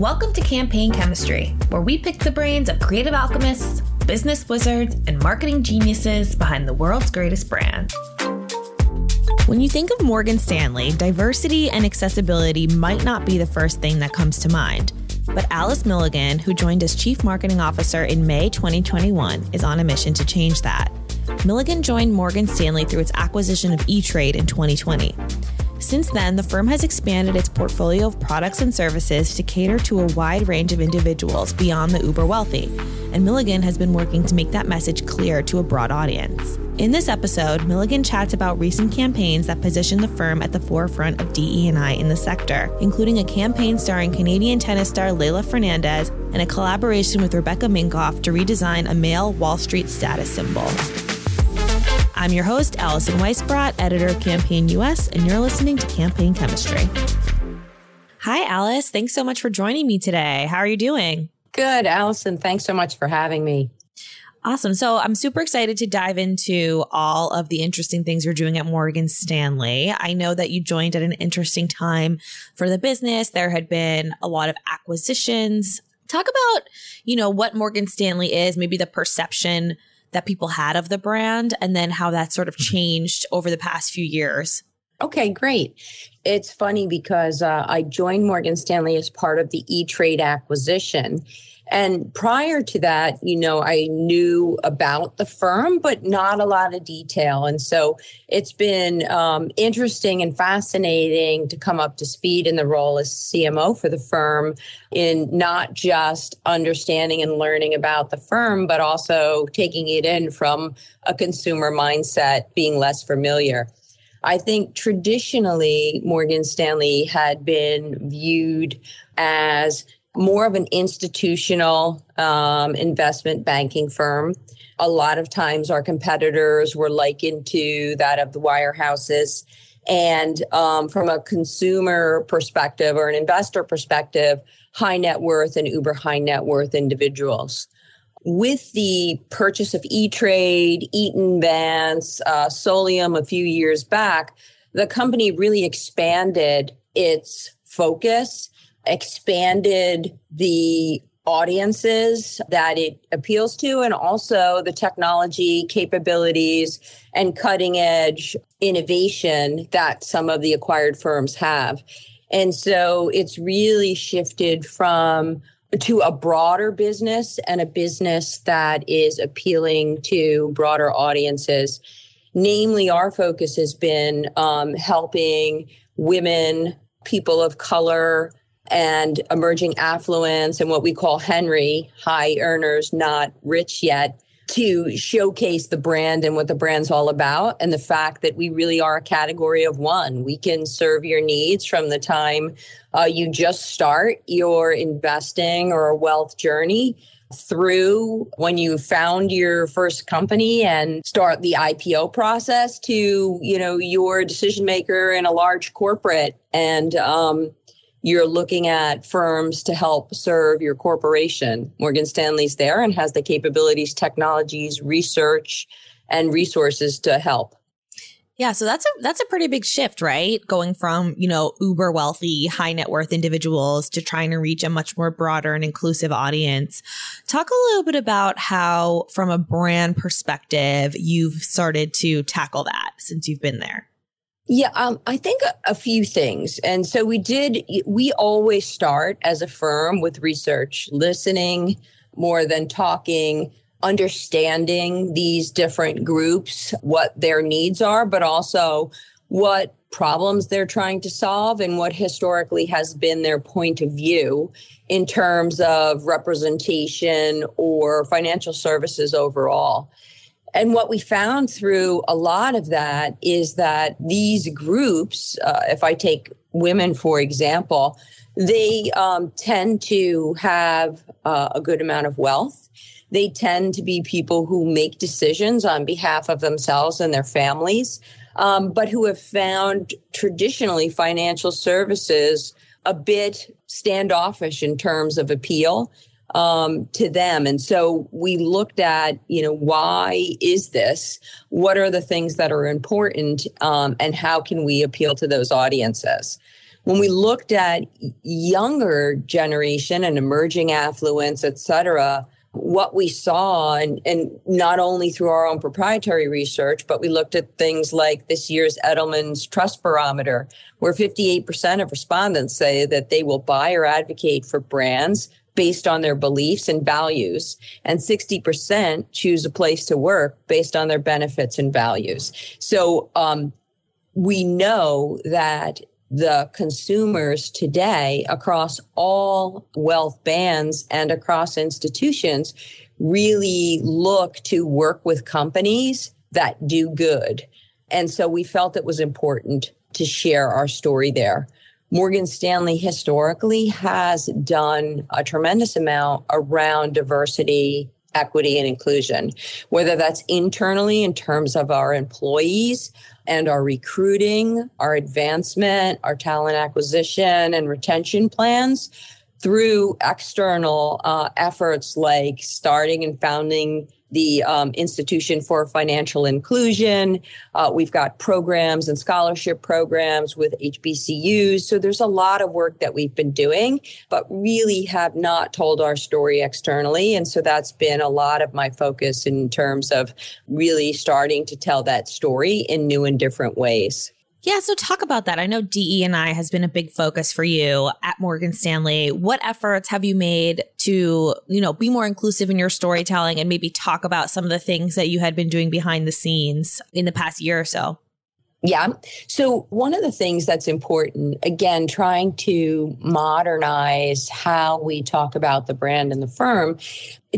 Welcome to Campaign Chemistry, where we pick the brains of creative alchemists, business wizards, and marketing geniuses behind the world's greatest brands. When you think of Morgan Stanley, diversity and accessibility might not be the first thing that comes to mind. But Alice Milligan, who joined as Chief Marketing Officer in May 2021, is on a mission to change that. Milligan joined Morgan Stanley through its acquisition of E Trade in 2020. Since then, the firm has expanded its portfolio of products and services to cater to a wide range of individuals beyond the uber wealthy, and Milligan has been working to make that message clear to a broad audience. In this episode, Milligan chats about recent campaigns that position the firm at the forefront of DE&I in the sector, including a campaign starring Canadian tennis star Leylah Fernandez and a collaboration with Rebecca Minkoff to redesign a male Wall Street status symbol. I'm your host, Allison Weisbrot, editor of Campaign US, and you're listening to Campaign Chemistry. Hi, Alice. Thanks so much for joining me today. How are you doing? Good, Allison. Thanks so much for having me. Awesome. So I'm super excited to dive into all of the interesting things you're doing at Morgan Stanley. I know that you joined at an interesting time for the business. There had been a lot of acquisitions. Talk about, you know, what Morgan Stanley is, maybe the perception that people had of the brand and then how that sort of mm-hmm. changed over the past few years. Okay, great. It's funny because uh, I joined Morgan Stanley as part of the E Trade acquisition. And prior to that, you know, I knew about the firm, but not a lot of detail. And so it's been um, interesting and fascinating to come up to speed in the role as CMO for the firm in not just understanding and learning about the firm, but also taking it in from a consumer mindset, being less familiar. I think traditionally, Morgan Stanley had been viewed as more of an institutional um, investment banking firm. A lot of times our competitors were likened to that of the wirehouses. And um, from a consumer perspective or an investor perspective, high net worth and uber high net worth individuals. With the purchase of E Trade, Eaton Vance, uh, Solium a few years back, the company really expanded its focus expanded the audiences that it appeals to and also the technology capabilities and cutting edge innovation that some of the acquired firms have. And so it's really shifted from to a broader business and a business that is appealing to broader audiences. Namely, our focus has been um, helping women, people of color, and emerging affluence and what we call Henry, high earners, not rich yet, to showcase the brand and what the brand's all about and the fact that we really are a category of one. We can serve your needs from the time uh, you just start your investing or a wealth journey through when you found your first company and start the IPO process to you know your decision maker in a large corporate and um, you're looking at firms to help serve your corporation. Morgan Stanley's there and has the capabilities, technologies, research, and resources to help. Yeah, so that's a that's a pretty big shift, right? Going from, you know, uber wealthy, high net worth individuals to trying to reach a much more broader and inclusive audience. Talk a little bit about how from a brand perspective you've started to tackle that since you've been there. Yeah, um, I think a, a, few things. And so we did, we always start as a firm with research, listening more than talking, understanding these different groups, what their needs are, but also what problems they're trying to solve and what historically has been their point of view in terms of representation or financial services overall. And what we found through a lot of that is that these groups, uh, if I take women, for example, they um, tend to have uh, a good amount of wealth. They tend to be people who make decisions on behalf of themselves and their families, um, but who have found traditionally financial services a bit standoffish in terms of appeal um, to them. And so we looked at, you know, why is this? What are the things that are important? Um, and how can we appeal to those audiences? when we looked at younger generation and emerging affluence, et cetera, what we saw, and, and not only through our own proprietary research, but we looked at things like this year's Edelman's Trust Barometer, where 58% of respondents say that they will buy or advocate for brands based on their beliefs and values, and 60% choose a place to work based on their benefits and values. So um, we know that the consumers today across all wealth bands and across institutions really look to work with companies that do good. And so we felt it was important to share our story there. Morgan Stanley historically has done a tremendous amount around diversity, equity, and inclusion, whether that's internally in terms of our employees and our recruiting, our advancement, our talent acquisition and retention plans through external uh, efforts like starting and founding the um, Institution for Financial Inclusion. Uh, we've got programs and scholarship programs with HBCUs. So there's a lot of work that we've been doing, but really have not told our story externally. And so that's been a lot of my focus in terms of really starting to tell that story in new and different ways. Yeah, so talk about that. I know DE and I has been a big focus for you at Morgan Stanley. What efforts have you made to, you know, be more inclusive in your storytelling and maybe talk about some of the things that you had been doing behind the scenes in the past year or so? Yeah. So, one of the things that's important, again, trying to modernize how we talk about the brand and the firm.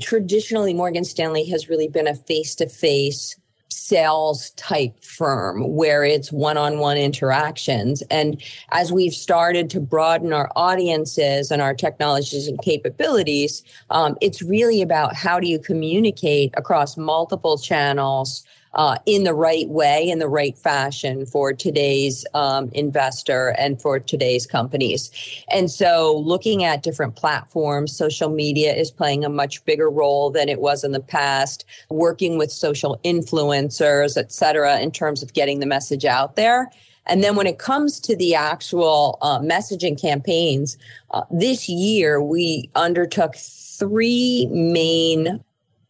Traditionally, Morgan Stanley has really been a face to face sales type firm where it's one on one interactions. And as we've started to broaden our audiences and our technologies and capabilities, um, it's really about how do you communicate across multiple channels uh, in the right way, in the right fashion for today's um, investor and for today's companies. And so, looking at different platforms, social media is playing a much bigger role than it was in the past. Working with social influencers, et cetera, in terms of getting the message out there. And then when it comes to the actual uh, messaging campaigns, uh, this year we undertook three main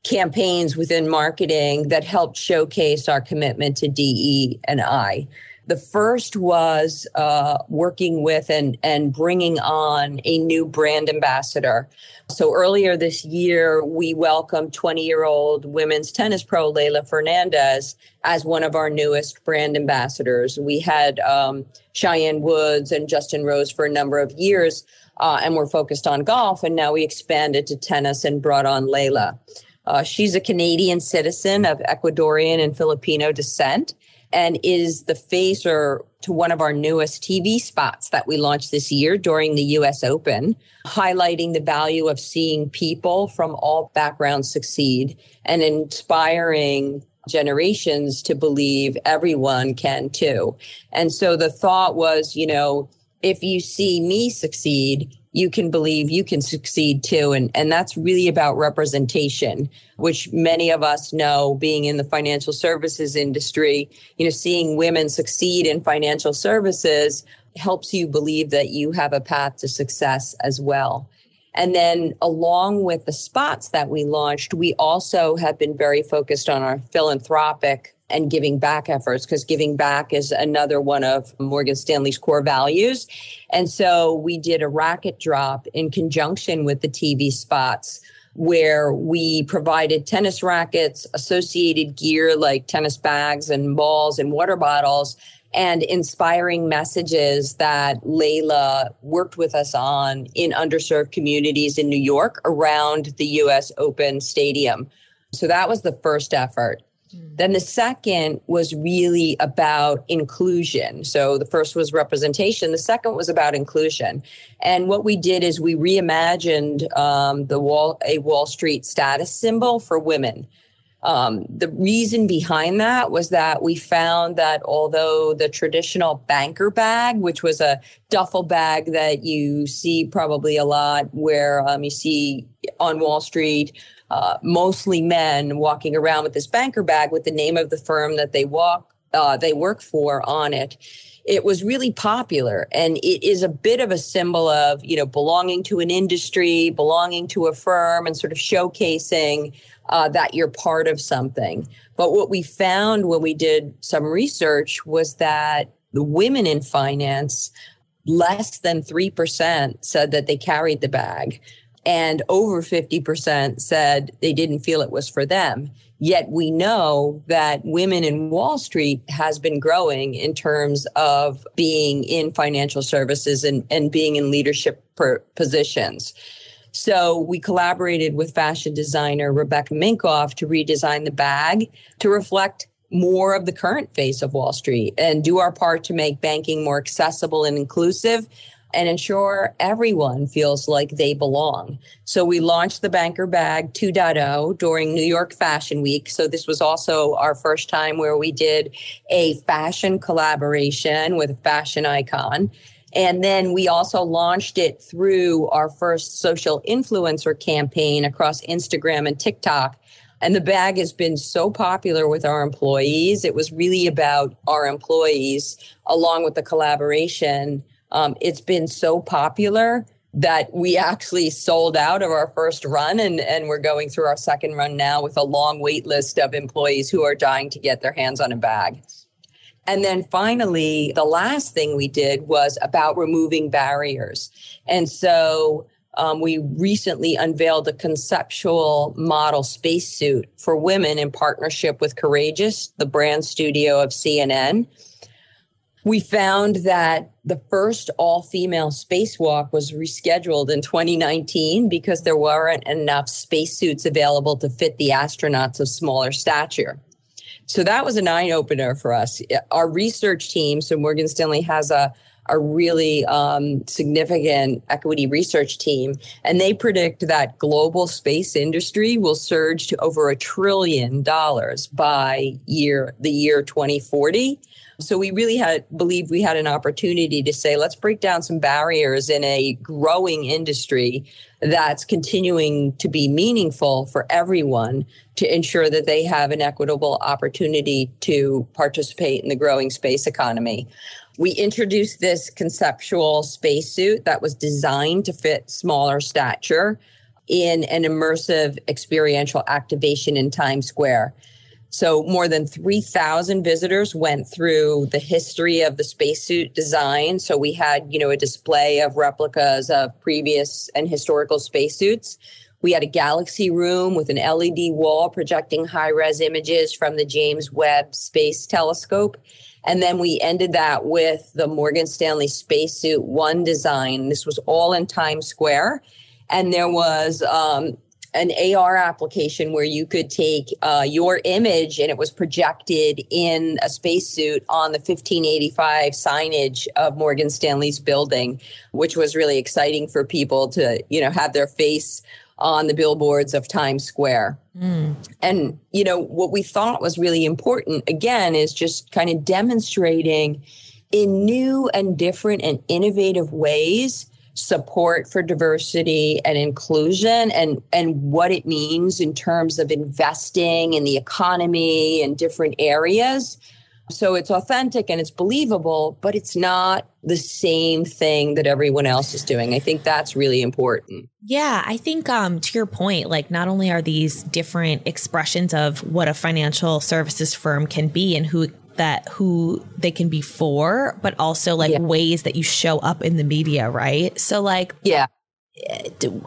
campaigns within marketing that helped showcase our commitment to DE and I. The first was uh, working with and, and bringing on a new brand ambassador. So earlier this year, we welcomed 20 year old women's tennis pro Leylah Fernandez as one of our newest brand ambassadors. We had um, Cheyenne Woods and Justin Rose for a number of years, uh, and we're focused on golf. And now we expanded to tennis and brought on Leylah. Uh, she's a Canadian citizen of Ecuadorian and Filipino descent and is the face or to one of our newest TV spots that we launched this year during the US Open, highlighting the value of seeing people from all backgrounds succeed and inspiring generations to believe everyone can too. And so the thought was, you know, if you see me succeed, you can believe you can succeed too. And, and that's really about representation, which many of us know being in the financial services industry, you know, seeing women succeed in financial services helps you believe that you have a path to success as well. And then, along with the spots that we launched, we also have been very focused on our philanthropic and giving back efforts because giving back is another one of Morgan Stanley's core values. And so we did a racket drop in conjunction with the TV spots where we provided tennis rackets, associated gear like tennis bags and balls and water bottles, and inspiring messages that Leylah worked with us on in underserved communities in New York around the US Open Stadium. So that was the first effort. Mm. Then the second was really about inclusion. So the first was representation. The second was about inclusion. And what we did is we reimagined um, the wall a Wall Street status symbol for women. Um, the reason behind that was that we found that although the traditional banker bag, which was a duffel bag that you see probably a lot where um, you see on Wall Street, uh, mostly men walking around with this banker bag with the name of the firm that they walk uh, they work for on it it was really popular. And it is a bit of a symbol of you know belonging to an industry belonging to a firm and sort of showcasing uh, that you're part of something. But what we found when we did some research was that the women in finance less than 3% said that they carried the bag and over 50% said they didn't feel it was for them Yet we know that women in Wall Street has been growing in terms of being in financial services and, and being in leadership positions. So we collaborated with fashion designer Rebecca Minkoff to redesign the bag to reflect more of the current face of Wall Street and do our part to make banking more accessible and inclusive and ensure everyone feels like they belong. So we launched the Banker Bag 2.0 during New York Fashion Week. So this was also our first time where we did a fashion collaboration with a fashion icon. And then we also launched it through our first social influencer campaign across Instagram and TikTok. And the bag has been so popular with our employees. It was really about our employees along with the collaboration um, it's been so popular that we actually sold out of our first run and, and we're going through our second run now with a long wait list of employees who are dying to get their hands on a bag. And then finally, the last thing we did was about removing barriers. And so um, we recently unveiled a conceptual model spacesuit for women in partnership with Courageous, the brand studio of CNN we found that the first all female spacewalk was rescheduled in 2019 because there weren't enough spacesuits available to fit the astronauts of smaller stature. So that was an eye opener for us. Our research team, so Morgan Stanley has a a really um, significant equity research team, and they predict that global space industry will surge to over a trillion dollars by year the year 2040 so we really had believed we had an opportunity to say, let's break down some barriers in a growing industry that's continuing to be meaningful for everyone to ensure that they have an equitable opportunity to participate in the growing space economy. We introduced this conceptual spacesuit that was designed to fit smaller stature in an immersive experiential activation in Times Square. So more than 3,000 visitors went through the history of the spacesuit design. So we had, you know, a display of replicas of previous and historical spacesuits. We had a galaxy room with an LED wall projecting high res images from the James Webb Space Telescope. And then we ended that with the Morgan Stanley Spacesuit One design. This was all in Times Square. And there was um, an AR application where you could take uh, your image and it was projected in a spacesuit on the 1585 signage of Morgan Stanley's building, which was really exciting for people to, you know, have their face on the billboards of Times Square. Mm. And, you know, what we thought was really important, again, is just kind of demonstrating in new and different and innovative ways support for diversity and inclusion and and what it means in terms of investing in the economy and different areas. So it's authentic and it's believable but it's not the same thing that everyone else is doing. I think that's really important. Yeah i think um, to your point like not only are these different expressions of what a financial services firm can be and who that who they can be for, but also like yeah. ways that you show up in the media, right? So like yeah.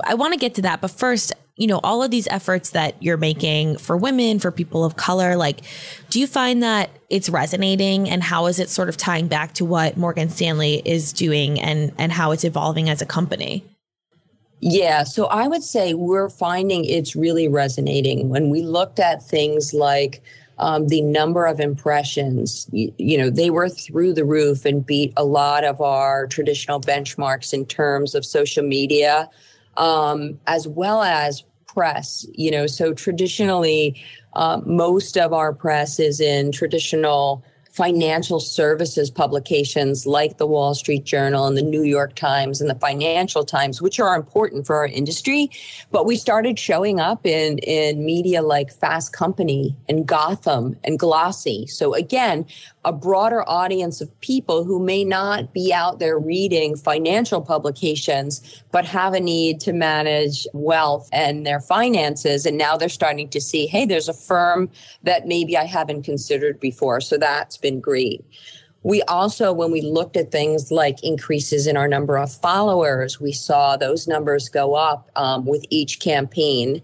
I want to get to that, but first, you know, all of these efforts that you're making for women, for people of color, like do you find that it's resonating and how is it sort of tying back to what Morgan Stanley is doing and and how it's evolving as a company? Yeah, so I would say we're finding it's really resonating when we looked at things like um, the number of impressions, you, you, know, they were through the roof and beat a lot of our traditional benchmarks in terms of social media, um, as well as press. You know, so traditionally, uh, most of our press is in traditional financial services publications like the Wall Street Journal and the New York Times and the Financial Times, which are important for our industry. But we started showing up in, in media like Fast Company and Gotham and Glossy. So again, a broader audience of people who may not be out there reading financial publications, but have a need to manage wealth and their finances. And now they're starting to see, hey, there's a firm that maybe I haven't considered before. So that's been great. We also, when we looked at things like increases in our number of followers, we saw those numbers go up um, with each campaign.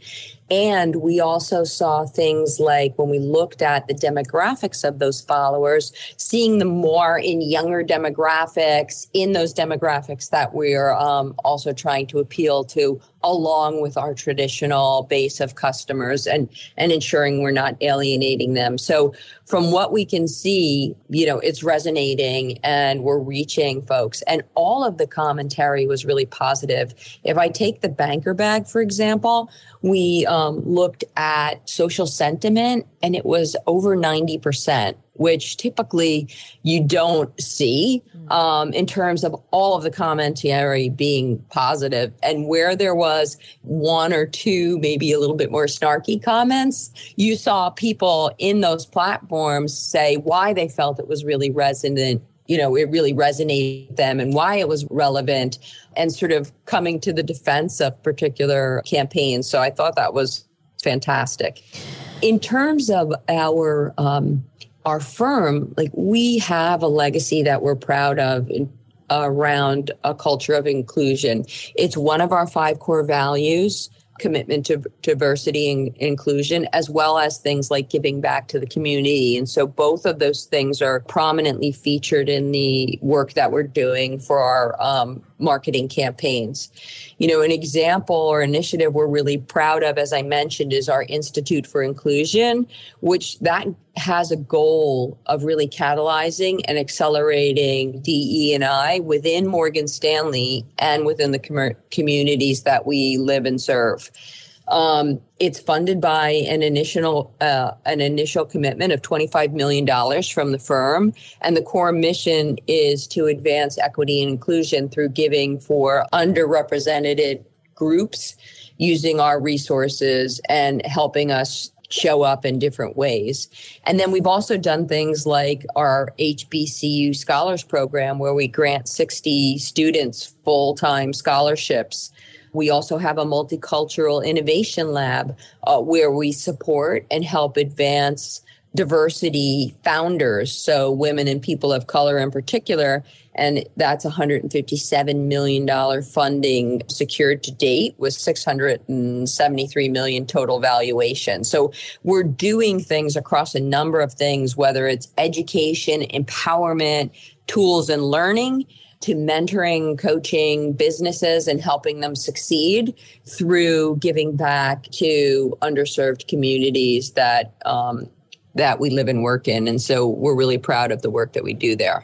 And we also saw things like when we looked at the demographics of those followers, seeing them more in younger demographics, in those demographics that we're um, also trying to appeal to, along with our traditional base of customers and, and ensuring we're not alienating them. So, from what we can see, you know, it's resonating and we're reaching folks. And all of the commentary was really positive. If I take the banker bag, for example, we um, looked at social sentiment and it was over 90%, which typically you don't see mm. um, in terms of all of the commentary being positive. And where there was one or two, maybe a little bit more snarky comments, you saw people in those platforms say why they felt it was really resonant you know, it really resonated with them and why it was relevant and sort of coming to the defense of particular campaigns. So I thought that was fantastic. In terms of our um, our firm, like we have a legacy that we're proud of in, around a culture of inclusion. It's one of our five core values commitment to diversity and inclusion, as well as things like giving back to the community. And so both of those things are prominently featured in the work that we're doing for our um, marketing campaigns. You know, an example or initiative we're really proud of, as I mentioned, is our Institute for Inclusion, which that has a goal of really catalyzing and accelerating DE and I within Morgan Stanley and within the com- communities that we live and serve. Um, it's funded by an initial uh, an initial commitment of twenty five million dollars from the firm, and the core mission is to advance equity and inclusion through giving for underrepresented groups, using our resources and helping us show up in different ways. And then we've also done things like our HBCU Scholars Program, where we grant 60 students full time scholarships we also have a multicultural innovation lab uh, where we support and help advance diversity founders, so women and people of color in particular. And that's $157 million funding secured to date with 673 million total valuation. So we're doing things across a number of things, whether it's education, empowerment, tools and learning to mentoring, coaching businesses and helping them succeed through giving back to underserved communities that um, that we live and work in. And so we're really proud of the work that we do there.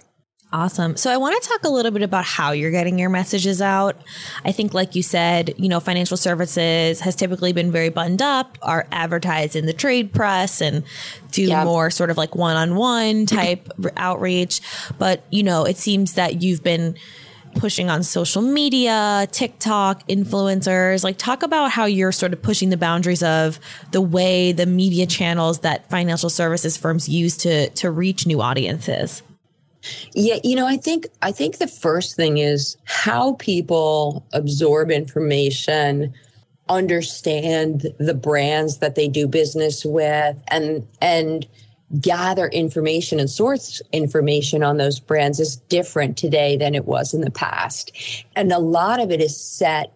Awesome. So I want to talk a little bit about how you're getting your messages out. I think, like you said, you know, financial services has typically been very buttoned up, are advertised in the trade press and do yeah. more sort of like one on one type outreach. But, you know, it seems that you've been pushing on social media, TikTok, influencers. Like, talk about how you're sort of pushing the boundaries of the way the media channels that financial services firms use to to reach new audiences. Yeah, you know, I think I think the first thing is how people absorb information, understand the brands that they do business with and and gather information and source information on those brands is different today than it was in the past. And a lot of it is set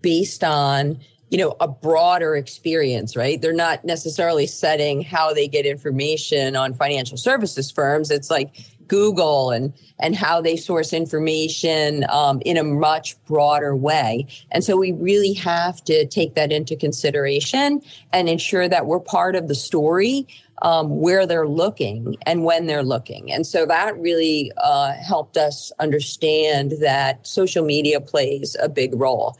based on you know a broader experience right they're not necessarily setting how they get information on financial services firms it's like Google and and how they source information um, in a much broader way. And so we really have to take that into consideration and ensure that we're part of the story um, where they're looking and when they're looking. And so that really uh, helped us understand that social media plays a big role.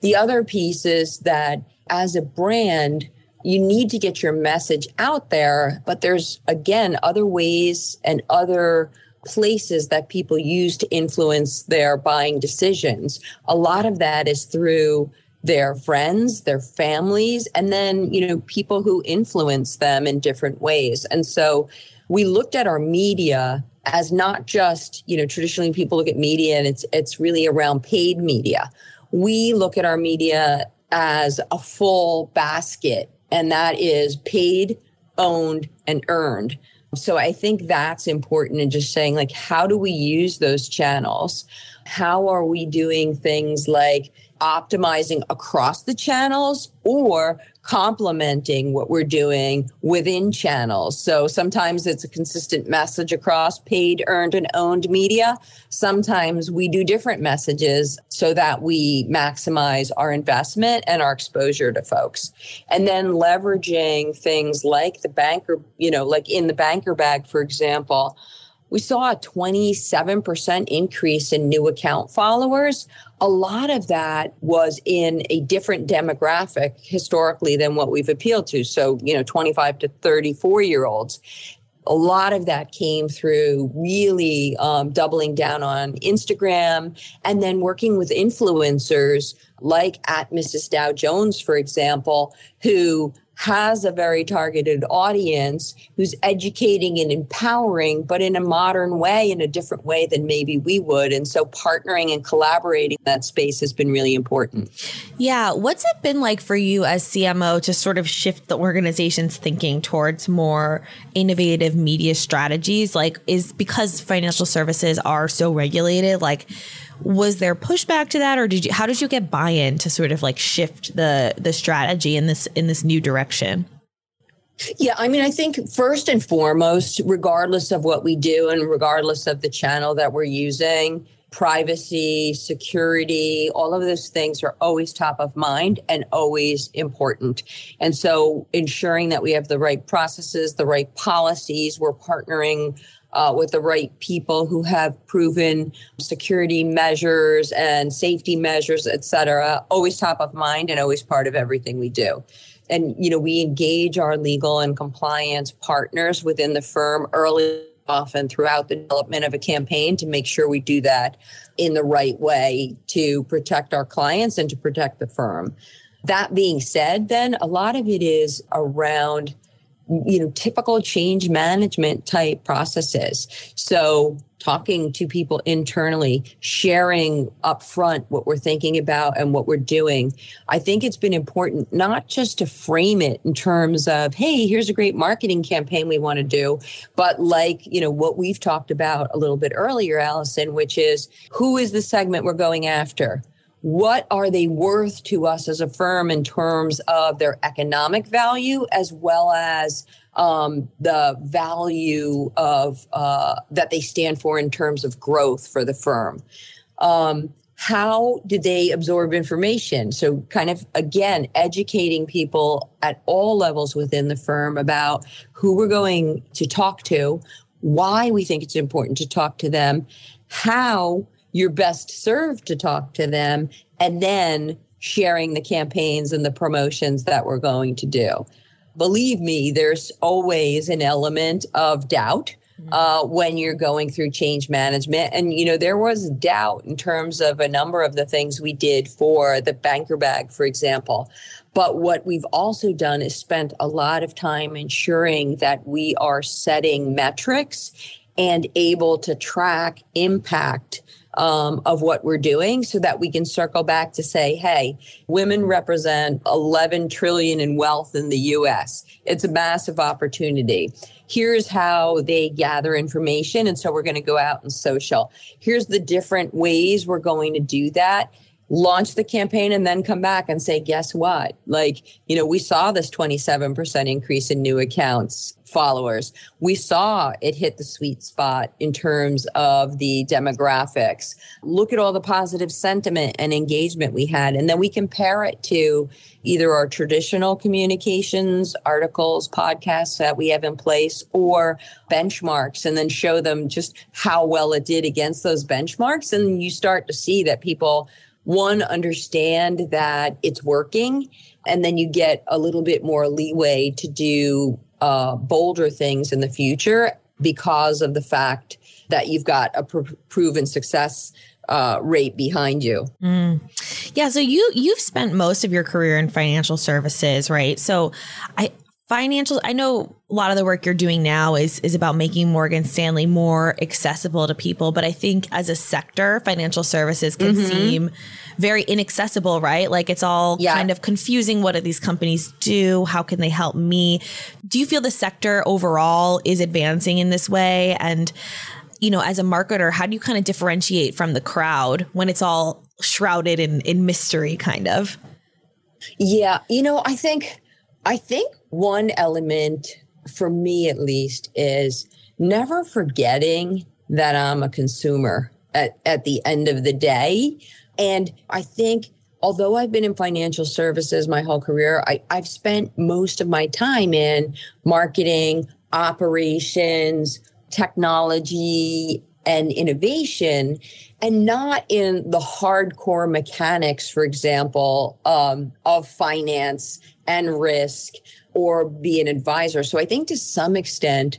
The other piece is that as a brand, you need to get your message out there, but there's again other ways and other places that people use to influence their buying decisions. A lot of that is through their friends, their families, and then, you know, people who influence them in different ways. And so we looked at our media as not just, you know, traditionally people look at media and it's it's really around paid media. We look at our media as a full basket and that is paid, owned and earned. So I think that's important in just saying like how do we use those channels? How are we doing things like optimizing across the channels or complementing what we're doing within channels. So sometimes it's a consistent message across paid, earned, and owned media. Sometimes we do different messages so that we maximize our investment and our exposure to folks. And then leveraging things like the banker, you know, like in the banker bag, for example we saw a 27% increase in new account followers. A lot of that was in a different demographic historically than what we've appealed to. So, you know, 25 to 34 year olds. A lot of that came through really um, doubling down on Instagram and then working with influencers like at Mrs. Dow Jones, for example, who has a very targeted audience who's educating and empowering, but in a modern way, in a different way than maybe we would. And so partnering and collaborating that space has been really important. Yeah. What's it been like for you as CMO to sort of shift the organization's thinking towards more innovative media strategies? Like, is because financial services are so regulated, like, was there pushback to that or did you how did you get buy-in to sort of like shift the the strategy in this in this new direction yeah, I mean, I think first and foremost, regardless of what we do and regardless of the channel that we're using, privacy, security, all of those things are always top of mind and always important. And so ensuring that we have the right processes, the right policies, we're partnering uh, with the right people who have proven security measures and safety measures, et cetera, always top of mind and always part of everything we do. And, you know, we engage our legal and compliance partners within the firm early often throughout the development of a campaign to make sure we do that in the right way to protect our clients and to protect the firm. That being said, then a lot of it is around you know typical change management type processes. So talking to people internally sharing upfront what we're thinking about and what we're doing i think it's been important not just to frame it in terms of hey here's a great marketing campaign we want to do but like you know what we've talked about a little bit earlier allison which is who is the segment we're going after what are they worth to us as a firm in terms of their economic value as well as um, the value of uh, that they stand for in terms of growth for the firm? Um, how do they absorb information? So kind of again educating people at all levels within the firm about who we're going to talk to why we think it's important to talk to them how you're best served to talk to them and then sharing the campaigns and the promotions that we're going to do. Believe me, there's always an element of doubt mm-hmm. uh, when you're going through change management. And, you know, there was doubt in terms of a number of the things we did for the banker bag, for example. But what we've also done is spent a lot of time ensuring that we are setting metrics and able to track impact um, of what we're doing so that we can circle back to say, hey, women represent 11 trillion in wealth in the US. It's a massive opportunity. Here's how they gather information. And so we're going to go out and social. Here's the different ways we're going to do that launch the campaign and then come back and say, guess what? Like, you know, we saw this 27% increase in new accounts followers. We saw it hit the sweet spot in terms of the demographics. Look at all the positive sentiment and engagement we had. And then we compare it to either our traditional communications, articles, podcasts that we have in place, or benchmarks, and then show them just how well it did against those benchmarks. And you start to see that people one understand that it's working and then you get a little bit more leeway to do uh, bolder things in the future because of the fact that you've got a pr- proven success uh, rate behind you. Mm. Yeah, so you you've spent most of your career in financial services, right? So I financial i know a lot of the work you're doing now is is about making morgan stanley more accessible to people but i think as a sector financial services can mm-hmm. seem very inaccessible right? Like it's all yeah. kind of confusing. What do these companies do? How can they help me? Do you feel the sector overall is advancing in this way? And you know as a marketer how do you kind of differentiate from the crowd when it's all shrouded in in mystery kind of? Yeah you know i think I think one element for me at least is never forgetting that I'm a consumer at, at the end of the day. And I think although I've been in financial services my whole career, I, I've spent most of my time in marketing, operations, technology, and innovation, and not in the hardcore mechanics, for example, um, of finance and risk or be an advisor. So I think to some extent,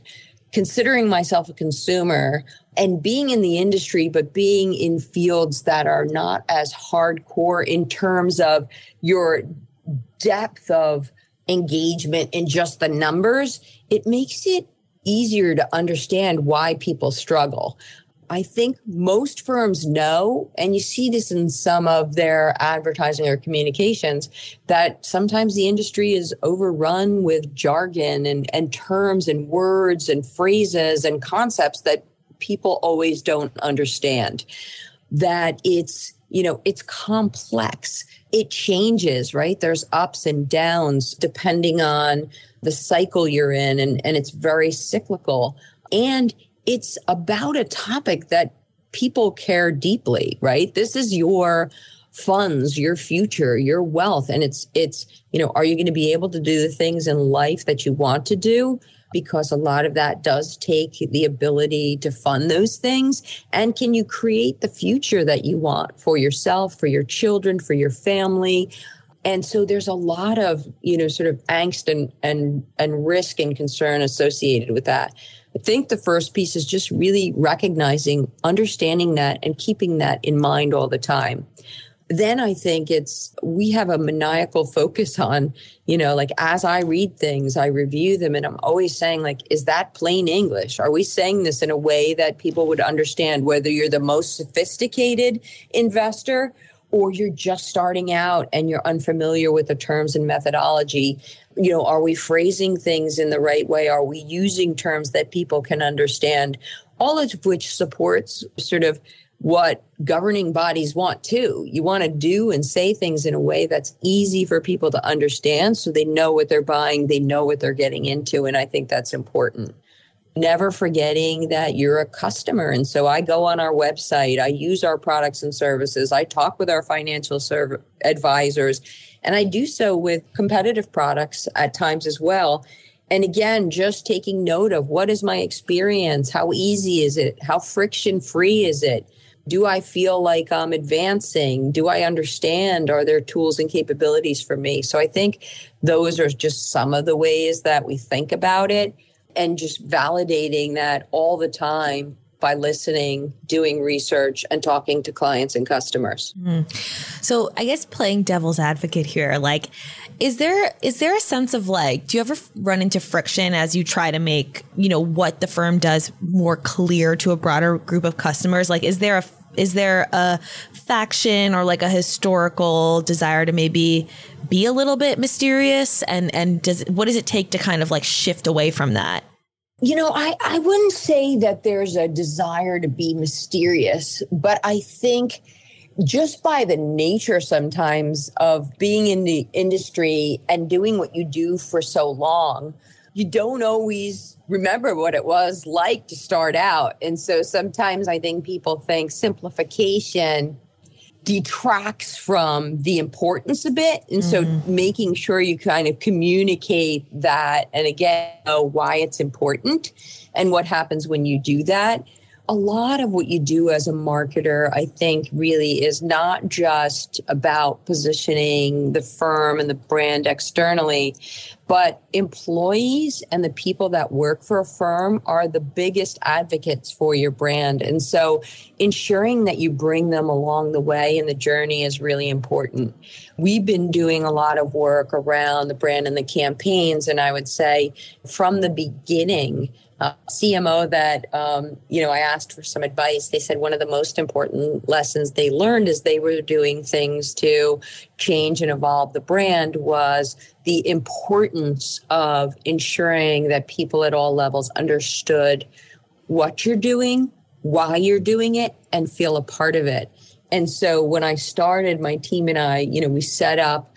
considering myself a consumer and being in the industry, but being in fields that are not as hardcore in terms of your depth of engagement and just the numbers, it makes it easier to understand why people struggle. I think most firms know, and you see this in some of their advertising or communications, that sometimes the industry is overrun with jargon and, and terms and words and phrases and concepts that people always don't understand. That it's, you know, it's complex. It changes, right? There's ups and downs depending on the cycle you're in, and, and it's very cyclical. And it's about a topic that people care deeply, right? This is your funds, your future, your wealth. And it's, it's, you know, are you going to be able to do the things in life that you want to do? Because a lot of that does take the ability to fund those things. And can you create the future that you want for yourself, for your children, for your family? And so there's a lot of, you know, sort of angst and and and risk and concern associated with that. I think the first piece is just really recognizing, understanding that, and keeping that in mind all the time. Then I think it's, we have a maniacal focus on, you know, like as I read things, I review them, and I'm always saying, like, is that plain English? Are we saying this in a way that people would understand, whether you're the most sophisticated investor or you're just starting out and you're unfamiliar with the terms and methodology? You know are we phrasing things in the right way? Are we using terms that people can understand? All of which supports sort of what governing bodies want too. You want to do and say things in a way that's easy for people to understand so they know what they're buying, they know what they're getting into. And I think that's important never forgetting that you're a customer. And so I go on our website, I use our products and services, I talk with our financial serv- advisors, and I do so with competitive products at times as well. And again, just taking note of what is my experience? How easy is it? How friction free is it? Do I feel like I'm advancing? Do I understand? Are there tools and capabilities for me? So I think those are just some of the ways that we think about it and just validating that all the time by listening, doing research, and talking to clients and customers. Mm. So, I guess playing devil's advocate here, like, is there is there a sense of like, do you ever run into friction as you try to make you know what the firm does more clear to a broader group of customers? Like, is there a is there a faction or like a historical desire to maybe be a little bit mysterious? And and does what does it take to kind of like shift away from that? You know, I, I wouldn't say that there's a desire to be mysterious, but I think just by the nature sometimes of being in the industry and doing what you do for so long, you don't always remember what it was like to start out. And so sometimes I think people think simplification detracts from the importance a bit. And mm-hmm. so making sure you kind of communicate that and again know why it's important and what happens when you do that. a lot of what you do as a marketer, I think, really is not just about positioning the firm and the brand externally, but employees and the people that work for a firm are the biggest advocates for your brand. And so ensuring that you bring them along the way in the journey is really important. We've been doing a lot of work around the brand and the campaigns. And I would say from the beginning, uh, CMO that um, you know I asked for some advice. They said one of the most important lessons they learned as they were doing things to change and evolve the brand was the importance of ensuring that people at all levels understood what you're doing, why you're doing it, and feel a part of it. And so when I started, my team and I, you know, we set up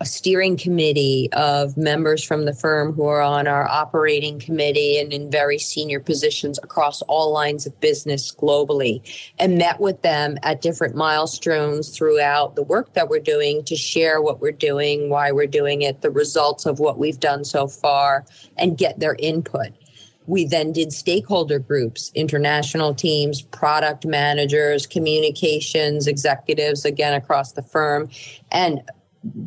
a steering committee of members from the firm who are on our operating committee and in very senior positions across all lines of business globally and met with them at different milestones throughout the work that we're doing to share what we're doing, why we're doing it, the results of what we've done so far, and get their input. We then did stakeholder groups, international teams, product managers, communications executives, again, across the firm, and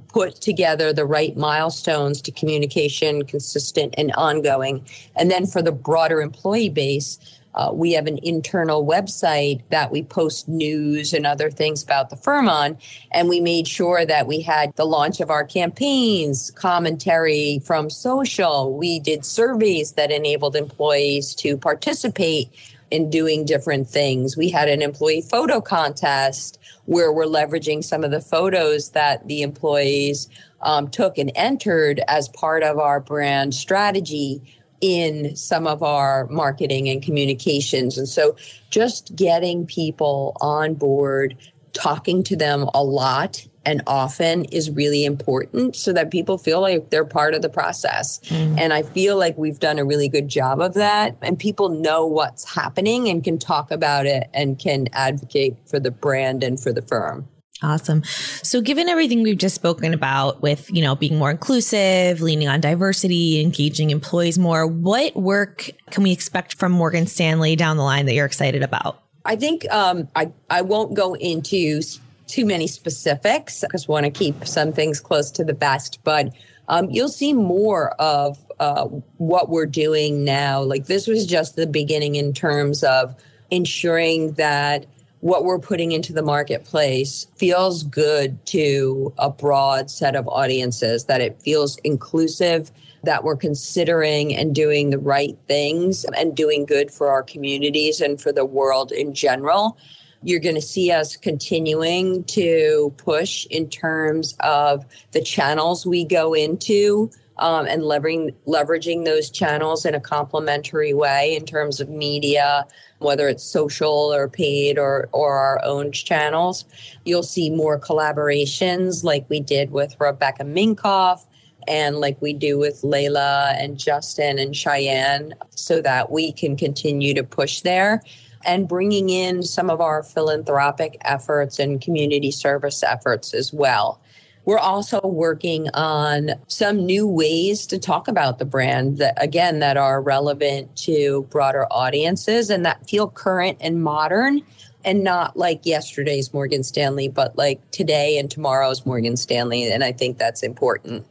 put together the right milestones to communication, consistent and ongoing. And then for the broader employee base, uh, we have an internal website that we post news and other things about the firm on. And we made sure that we had the launch of our campaigns, commentary from social. We did surveys that enabled employees to participate in doing different things. We had an employee photo contest where we're leveraging some of the photos that the employees um, took and entered as part of our brand strategy in some of our marketing and communications. And so just getting people on board, talking to them a lot and often is really important so that people feel like they're part of the process. Mm. And I feel like we've done a really good job of that. And people know what's happening and can talk about it and can advocate for the brand and for the firm. Awesome. So given everything we've just spoken about with, you know, being more inclusive, leaning on diversity, engaging employees more, what work can we expect from Morgan Stanley down the line that you're excited about? I think um, I, I won't go into too many specifics because want to keep some things close to the best, but um, you'll see more of uh, what we're doing now. Like this was just the beginning in terms of ensuring that what we're putting into the marketplace feels good to a broad set of audiences, that it feels inclusive, that we're considering and doing the right things and doing good for our communities and for the world in general. You're going to see us continuing to push in terms of the channels we go into um, and leveraging leveraging those channels in a complementary way in terms of media, whether it's social or paid or or our own channels. You'll see more collaborations like we did with Rebecca Minkoff and like we do with Leylah and Justin and Cheyenne so that we can continue to push there and bringing in some of our philanthropic efforts and community service efforts as well. We're also working on some new ways to talk about the brand that, again, that are relevant to broader audiences and that feel current and modern and not like yesterday's Morgan Stanley, but like today and tomorrow's Morgan Stanley. And I think that's important.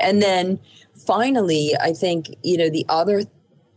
And then finally, I think, you know, the other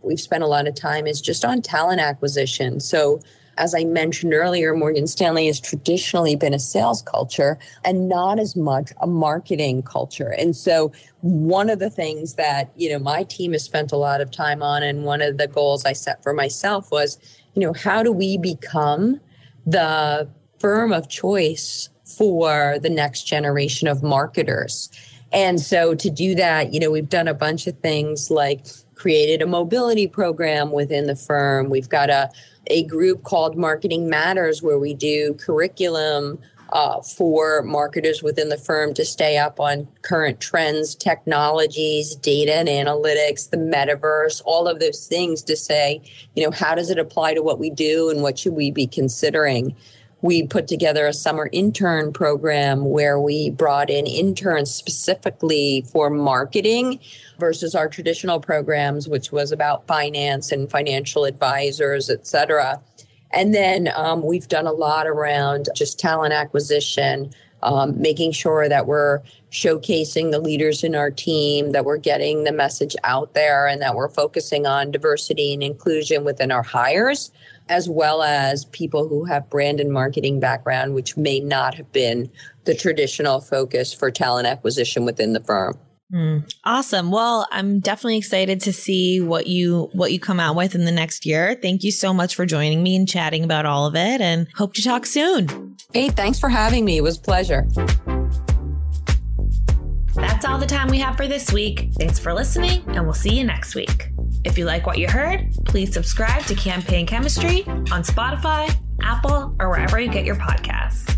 we've spent a lot of time is just on talent acquisition. So as I mentioned earlier, Morgan Stanley has traditionally been a sales culture and not as much a marketing culture. And so one of the things that, you know, my team has spent a lot of time on and one of the goals I set for myself was, you know, how do we become the firm of choice for the next generation of marketers? And so to do that, you know, we've done a bunch of things like created a mobility program within the firm. We've got a a group called Marketing Matters, where we do curriculum uh, for marketers within the firm to stay up on current trends, technologies, data and analytics, the metaverse, all of those things to say, you know, how does it apply to what we do and what should we be considering? We put together a summer intern program where we brought in interns specifically for marketing versus our traditional programs, which was about finance and financial advisors, et cetera. And then um, we've done a lot around just talent acquisition, um, making sure that we're showcasing the leaders in our team, that we're getting the message out there, and that we're focusing on diversity and inclusion within our hires, as well as people who have brand and marketing background, which may not have been the traditional focus for talent acquisition within the firm. Mm, awesome. Well, I'm definitely excited to see what you what you come out with in the next year. Thank you so much for joining me and chatting about all of it and hope to talk soon. Hey, thanks for having me. It was a pleasure. That's all the time we have for this week. Thanks for listening, and we'll see you next week. If you like what you heard, please subscribe to Campaign Chemistry on Spotify, Apple, or wherever you get your podcasts.